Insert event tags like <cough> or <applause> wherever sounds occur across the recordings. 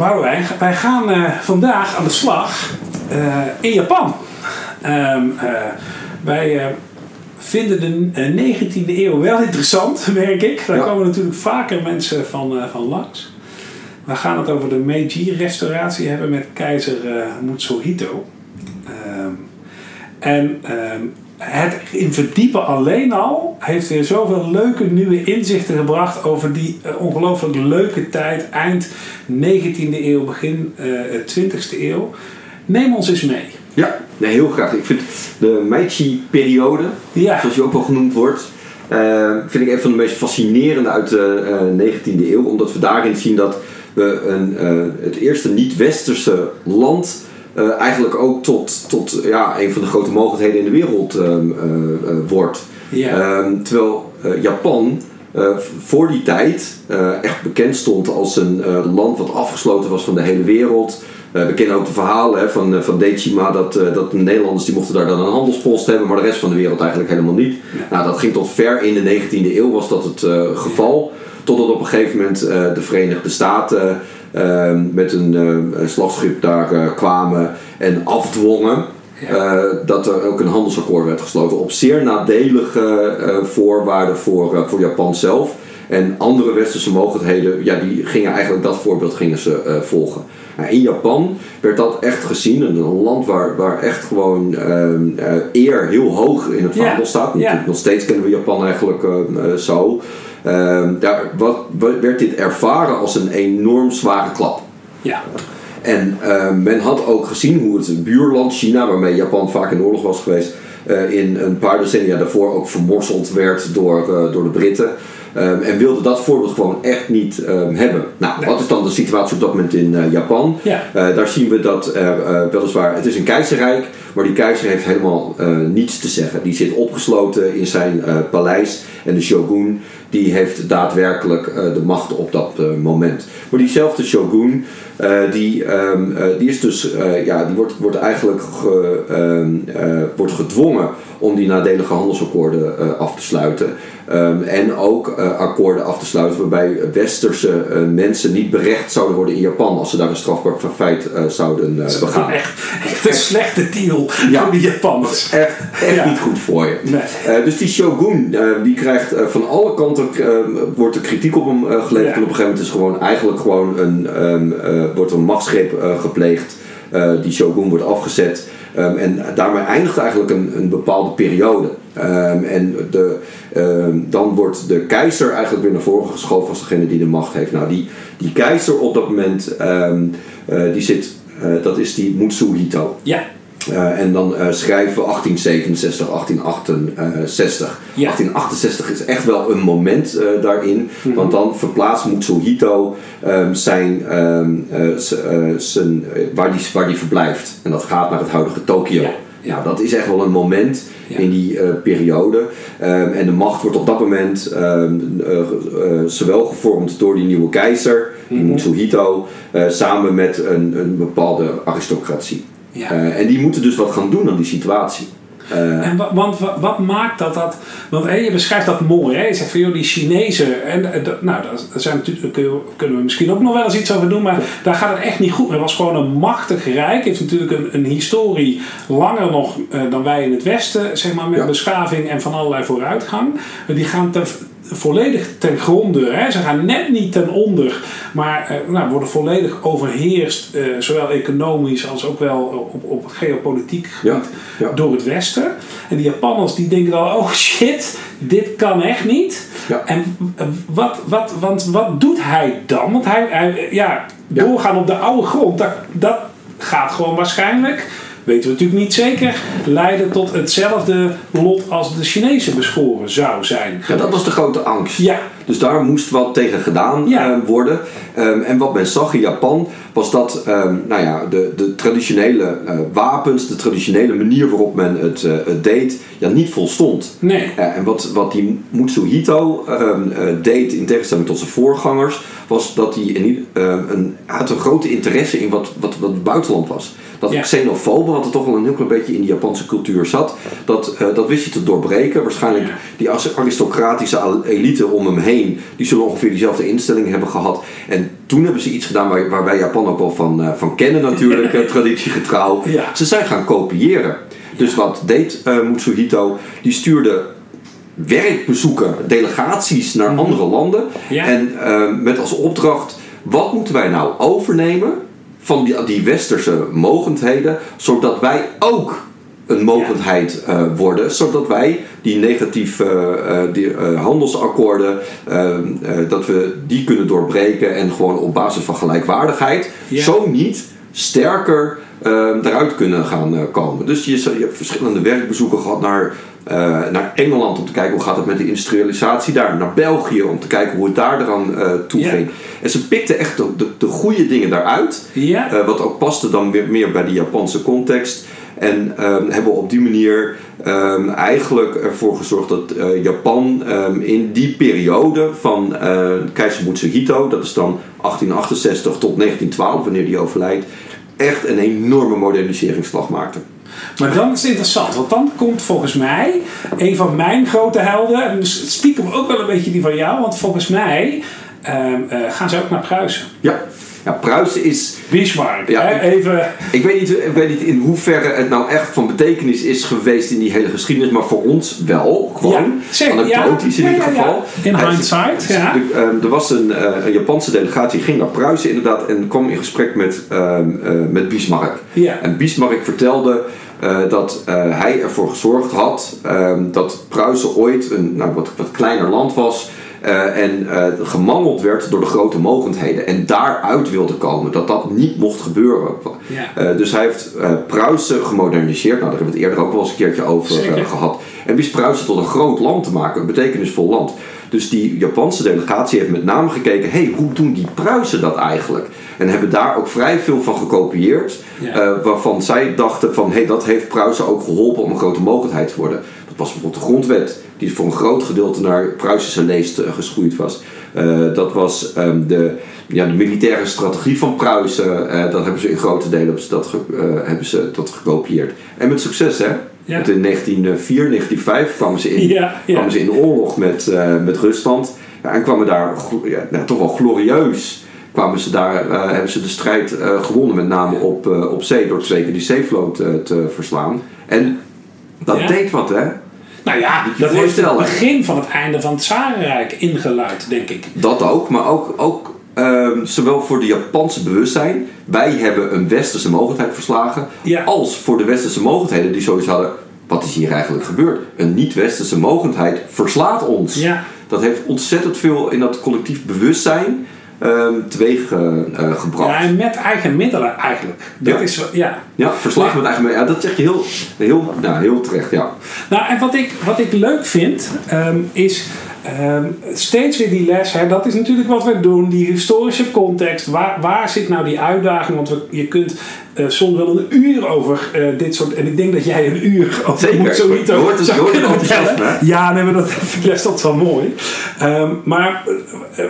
Boudewijn, wij gaan eh, vandaag aan de slag eh, in Japan. Ehm, eh, wij vinden de eh, 19e eeuw wel interessant, <laughs> merk ik. Daar Ja. komen natuurlijk vaker mensen van, van langs. We gaan het over de Meiji-restauratie hebben met keizer Mutsuhito. Ehm, en ehm, het in verdiepen alleen al heeft weer zoveel leuke nieuwe inzichten gebracht over die eh, ongelooflijk leuke tijd, eind 19e eeuw, begin eh 20e eeuw. Neem ons eens mee. Ja, nee, heel graag. Ik vind de Meiji-periode, Ja, zoals die ook wel genoemd wordt, eh, vind ik een van de meest fascinerende uit de eh, 19e eeuw. Omdat we daarin zien dat we een, eh, het eerste niet-westerse land eh, eigenlijk ook tot, tot ja, een van de grote mogelijkheden in de wereld eh, eh, eh, wordt. Ehm, terwijl Japan voor die tijd echt bekend stond als een land wat afgesloten was van de hele wereld. We kennen ook de verhalen hè, van, van Dechima dat, dat de Nederlanders die mochten daar dan een handelspost hebben, maar de rest van de wereld eigenlijk helemaal niet. Nou, dat ging tot ver in de 19e eeuw was dat het geval. Totdat op een gegeven moment de Verenigde Staten met een eh, slagschip daar eh, kwamen en afdwongen. Ja. Eh, dat er ook een handelsakkoord werd gesloten op zeer nadelige voorwaarden voor, voor Japan zelf. En andere westerse mogelijkheden, ja, die gingen eigenlijk dat voorbeeld gingen ze volgen. Nou, in Japan werd dat echt gezien, een een land waar, waar echt gewoon ehm, eh, eer heel hoog in het Ja, vaandel staat. ja. Natuurlijk Nog steeds kennen we Japan eigenlijk zo. Ehm, daar wat, werd dit ervaren als een enorm zware klap. ja. En eh, men had ook gezien hoe het buurland China, waarmee Japan vaak in oorlog was geweest, eh, in een paar decennia daarvoor ook vermorzeld werd door, eh, door de Britten. Ehm, en wilde dat voorbeeld gewoon echt niet ehm, hebben. Nou, wat is dan de situatie op dat moment in eh, Japan? Ja. Daar zien we dat er weliswaar, het is een keizerrijk, maar die keizer heeft helemaal niets te zeggen. Die zit opgesloten in zijn paleis en de shogun die heeft daadwerkelijk eh, de macht op dat eh, moment. Maar diezelfde shogun, eh, die, eh, die is dus, ja, die wordt, wordt eigenlijk ge- ehm, eh, wordt gedwongen om die nadelige handelsakkoorden af te sluiten. Ehm, en ook akkoorden af te sluiten waarbij westerse mensen niet berecht zouden worden in Japan als ze daar een strafbaar feit zouden Dat is begaan. echt, echt een slechte deal Ja. voor de Japanners. Echt, echt Ja. niet goed voor je. Nee. Dus die shogun, die krijgt eh, van alle kanten eh, wordt er kritiek op hem eh, geleverd. Ja. En op een gegeven moment is gewoon eigenlijk gewoon een, eh, wordt een machtsgreep gepleegd. Die shogun wordt afgezet. Ehm, en daarmee eindigt eigenlijk een, een bepaalde periode. Ehm, en de, dan wordt de keizer eigenlijk weer naar voren geschoven als degene die de macht heeft. Nou, die, die keizer op dat moment, die zit, dat is die Mutsuhito. Ja, Eh, en dan eh, schrijven we 1867, 1868. Ja. 1868 is echt wel een moment eh, daarin. Mhm. Want dan verplaatst Mutsuhito ehm, zijn, ehm, eh, eh, zijn, waar, die, waar die verblijft. En dat gaat naar het huidige Tokio. Ja. Ja. Nou, dat is echt wel een moment Ja. in die periode. Ehm, en de macht wordt op dat moment zowel gevormd door die nieuwe keizer, Mhm. Mutsuhito, samen met een, een bepaalde aristocratie. Ja. Eh, en die moeten dus wat gaan doen aan die situatie. Eh, En wa- want wa- wat maakt dat dat... Want hé, je beschrijft dat mooi. Hè? Je zegt van joh, die Chinezen... En, eh, nou, daar zijn natuurlijk, kunnen we- misschien ook nog wel eens iets over doen. Maar daar gaat het echt niet goed. Het was gewoon een machtig rijk. heeft natuurlijk een, een historie langer nog dan wij in het Westen. Zeg maar, met Ja. beschaving en van allerlei vooruitgang. Die gaan ten, volledig ten gronde. Hè? Ze gaan net niet ten onder. Maar eh, nou, worden volledig overheerst. eh, zowel economisch als ook wel op, op het geopolitiek gebied ja. door het Westen. En die Japanners die denken dan, oh shit, dit kan echt niet. Ja. En eh, wat, wat, want wat doet hij dan? Want hij, hij ja, Ja. doorgaan op de oude grond, dat, dat gaat gewoon waarschijnlijk, weten we natuurlijk niet zeker, leiden tot hetzelfde lot als de Chinese beschoren zou zijn. ja, dat was de grote angst. Ja, Dus daar moest wat tegen gedaan Ja. eh, worden. Ehm, en wat men zag in Japan was dat ehm, nou ja, de, de traditionele eh, wapens, de traditionele manier waarop men het, het deed, ja, niet volstond. nee. En wat, wat die Mutsuhito ehm, eh, deed, in tegenstelling tot zijn voorgangers, was dat hij een, een, had een grote interesse in wat, wat, wat het buitenland was. Dat Ja. xenofobe, wat er toch wel een heel klein beetje in de Japanse cultuur zat, dat, dat wist hij te doorbreken. Waarschijnlijk Ja. die aristocratische elite om hem heen, die zullen ongeveer diezelfde instelling hebben gehad. En toen hebben ze iets gedaan waar, waar wij Japan ook wel van, eh, van kennen natuurlijk, eh, <laughs> traditiegetrouw. Ja. Ze zijn gaan kopiëren. Dus wat deed eh Mutsuhito? Die stuurde werkbezoeken, delegaties naar andere landen. Ja. En met als opdracht, wat moeten wij nou overnemen van die, die westerse mogendheden, zodat wij ook een mogendheid eh, worden, zodat wij die negatieve eh, eh, die, handelsakkoorden, dat we die kunnen doorbreken en gewoon op basis van gelijkwaardigheid, Ja. zo niet sterker eruit kunnen gaan komen. Dus je, je hebt verschillende werkbezoeken gehad naar, naar Engeland om te kijken hoe gaat het met de industrialisatie daar, naar België om te kijken hoe het daar eraan toe Ja. ging. En ze pikten echt de, de, de goede dingen daaruit. Ja. Wat ook paste dan weer meer bij de Japanse context. En ehm, hebben op die manier ehm, eigenlijk ervoor gezorgd dat eh, Japan ehm, in die periode van eh, keizer Mutsuhito, dat is dan 1868 tot 1912, wanneer die overlijdt, echt een enorme moderniseringsslag maakte. Maar dan is het interessant, want dan komt volgens mij een van mijn grote helden, en stiekem ook wel een beetje die van jou, want volgens mij eh, gaan ze ook naar Pruisen. Ja, ja Pruisen is Bismarck, Ja, even. Ik weet, niet, ik weet niet in hoeverre het nou echt van betekenis is geweest in die hele geschiedenis, maar voor ons wel. Gewoon Ja, zeg, anekdotisch ja. in ieder geval. In Hij- hindsight, ja. ehm, er was een, eh, een Japanse delegatie, die ging naar Pruisen inderdaad en kwam in gesprek met, ehm, eh, met Bismarck. Ja. En Bismarck vertelde eh, dat hij ervoor gezorgd had ehm, dat Pruisen ooit een nou, wat, wat kleiner land was. Eh, en eh, gemangeld werd door de grote mogendheden. En daaruit wilde komen. Dat dat niet mocht gebeuren. Ja. Eh, dus hij heeft Pruisen gemoderniseerd. Nou, daar hebben we het eerder ook wel eens een keertje over eh, gehad. En wist Pruisen tot een groot land te maken. Een betekenisvol land. Dus die Japanse delegatie heeft met name gekeken... hey, hoe doen die Pruisen dat eigenlijk? En hebben daar ook vrij veel van gekopieerd. Ja. waarvan zij dachten van... hey, dat heeft Pruisen ook geholpen om een grote mogendheid te worden. Was bijvoorbeeld de grondwet. Die voor een groot gedeelte naar Pruisische leest eh, geschoeid was. Eh, dat was ehm, de, ja, de militaire strategie van Pruisen. eh, dat hebben ze in grote delen dat, ge- hebben ze dat gekopieerd. En met succes hè. Ja. Want in 1904, 1905 kwamen ze in, Ja, ja. kwamen ze in oorlog met, met Rusland. Ja, en kwamen daar nou, toch wel glorieus. Kwamen ze daar, hebben ze de strijd gewonnen, met name op, op zee, door twee keer die zeevloot te verslaan. En dat deed wat, hè? Nou ja, dat heeft het begin van het einde van het Zarenrijk ingeluid, denk ik. Dat ook, maar ook, ook ehm, zowel voor de Japanse bewustzijn, wij hebben een westerse mogendheid verslagen, Ja. als voor de westerse mogendheden die zoiets hadden, wat is hier eigenlijk gebeurd? Een niet-westerse mogendheid verslaat ons. Ja. Dat heeft ontzettend veel in dat collectief bewustzijn ehm teweeg gebracht. Ja, en met eigen middelen eigenlijk. Dat Ja. is ja. Ja, verslagen met eigen... Ja, dat zeg je heel, heel, nou, heel terecht, ja. Nou, en wat ik, wat ik leuk vind, ehm, is ehm, steeds weer die les. Hè, dat is natuurlijk wat we doen, die historische context. Waar, waar zit nou die uitdaging? Want we, je kunt eh, soms wel een uur over eh, dit soort... En ik denk dat jij een uur over Zeker. moet zoiets Je hoort zou kunnen vertellen. Ja, nee, maar dat <laughs> ik dat wel mooi. Ehm, maar eh,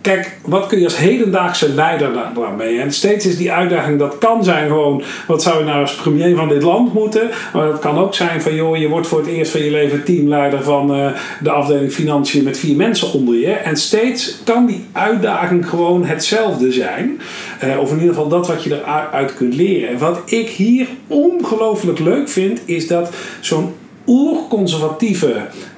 kijk, wat kun je als hedendaagse leider daar daar mee? En steeds is die uitdaging, dat kan zijn gewoon... Wat zou je nou als premier van dit land moeten? Maar dat kan ook zijn van, joh, je wordt voor het eerst van je leven teamleider van de afdeling financiën met vier mensen onder je. En steeds kan die uitdaging gewoon hetzelfde zijn. Eh, of in ieder geval dat wat je eruit kunt leren. En wat ik hier ongelooflijk leuk vind, is dat zo'n oerconservatieve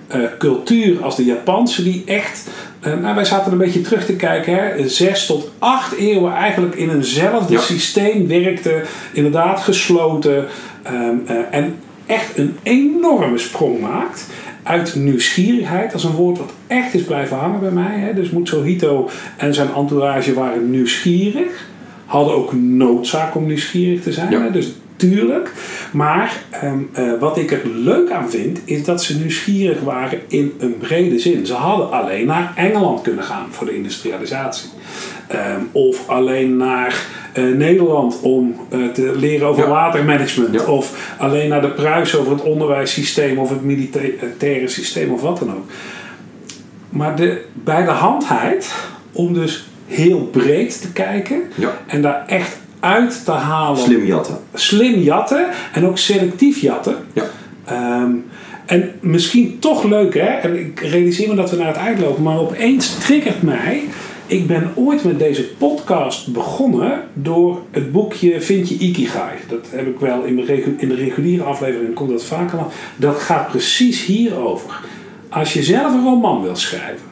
eh, cultuur als de Japanse, die echt. eh, nou, wij zaten een beetje terug te kijken, hè, zes tot acht eeuwen eigenlijk in eenzelfde Ja. systeem werkte, inderdaad gesloten ehm, eh, en echt een enorme sprong maakt. Uit nieuwsgierigheid, dat is een woord wat echt is blijven hangen bij mij. Hè. Dus Mutsuhito en zijn entourage waren nieuwsgierig, hadden ook noodzaak om nieuwsgierig te zijn. Ja. Hè. Dus tuurlijk. Maar ehm, eh, wat ik er leuk aan vind, is dat ze nieuwsgierig waren in een brede zin. Ze hadden alleen naar Engeland kunnen gaan voor de industrialisatie. Ehm, of alleen naar Nederland om eh, te leren over Ja. watermanagement. Ja. Of alleen naar de Pruis over het onderwijssysteem of het militaire systeem of wat dan ook. Maar de bij de handheid om dus heel breed te kijken Ja. en daar echt uit te halen. Slim jatten. Slim jatten en ook selectief jatten. Ja. Ehm, en misschien toch leuk, hè? En ik realiseer me dat we naar het eind lopen, maar opeens triggert mij. Ik ben ooit met deze podcast begonnen door het boekje Vind je Ikigai. Dat heb ik wel in de, in de reguliere aflevering, komt dat vaker aan. Dat gaat precies hierover. Als je zelf een roman wil schrijven,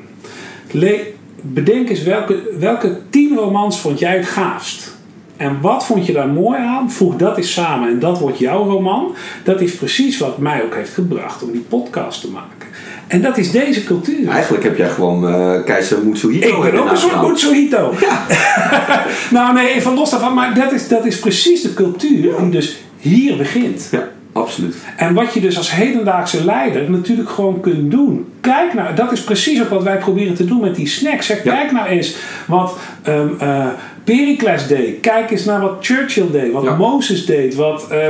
bedenk eens welke, welke tien romans vond jij het gaafst. En wat vond je daar mooi aan? Voeg dat eens samen en dat wordt jouw roman. Dat is precies wat mij ook heeft gebracht om die podcast te maken. En dat is deze cultuur. Eigenlijk heb jij gewoon eh, keizer Mutsuhito Ik ben ook een soort. Mutsuhito. <laughs> nou nee, even los daarvan. Maar dat is, dat is precies de cultuur die dus hier begint. Ja, absoluut. En wat je dus als hedendaagse leider natuurlijk gewoon kunt doen. Kijk nou, dat is precies ook wat wij proberen te doen met die snacks. Hè. Ja. Kijk nou eens wat ehm eh, Pericles deed. Kijk eens naar wat Churchill deed. Wat Ja. Mozes deed. Wat eh,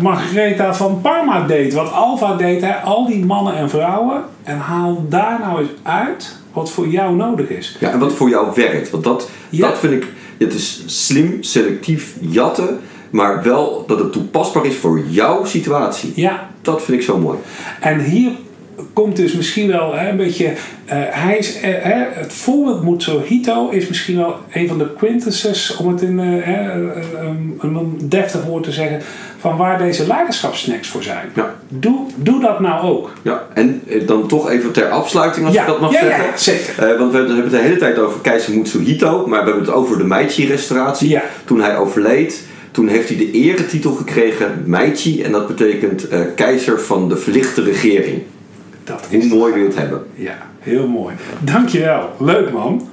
Margaretha van Parma deed. Wat Alva deed. Hè. Al die mannen en vrouwen. En haal daar nou eens uit wat voor jou nodig is. Ja, en wat voor jou werkt. Want dat, Ja. dat vind ik, het is slim, selectief jatten, maar wel dat het toepasbaar is voor jouw situatie. Ja, Dat vind ik zo mooi. En hier komt dus misschien wel hè, een beetje. eh, hij is, eh, hè, het voorbeeld Mutsuhito is misschien wel een van de quintessences, om het in eh, een, deftig woord te zeggen, van waar deze leiderschapssnacks voor zijn. Ja. Doe, doe dat nou ook. Ja, en dan toch even ter afsluiting, als Ja, ik dat mag ja, ja, zeggen. zeker. Want we hebben het de hele tijd over keizer Mutsuhito, maar we hebben het over de Meiji-restauratie. Ja. Toen hij overleed, toen heeft hij de eretitel gekregen, Meiji, en dat betekent eh, keizer van de verlichte regering. Dat Hoe mooi wil je het hebben? Ja, heel mooi. Dankjewel. Leuk man.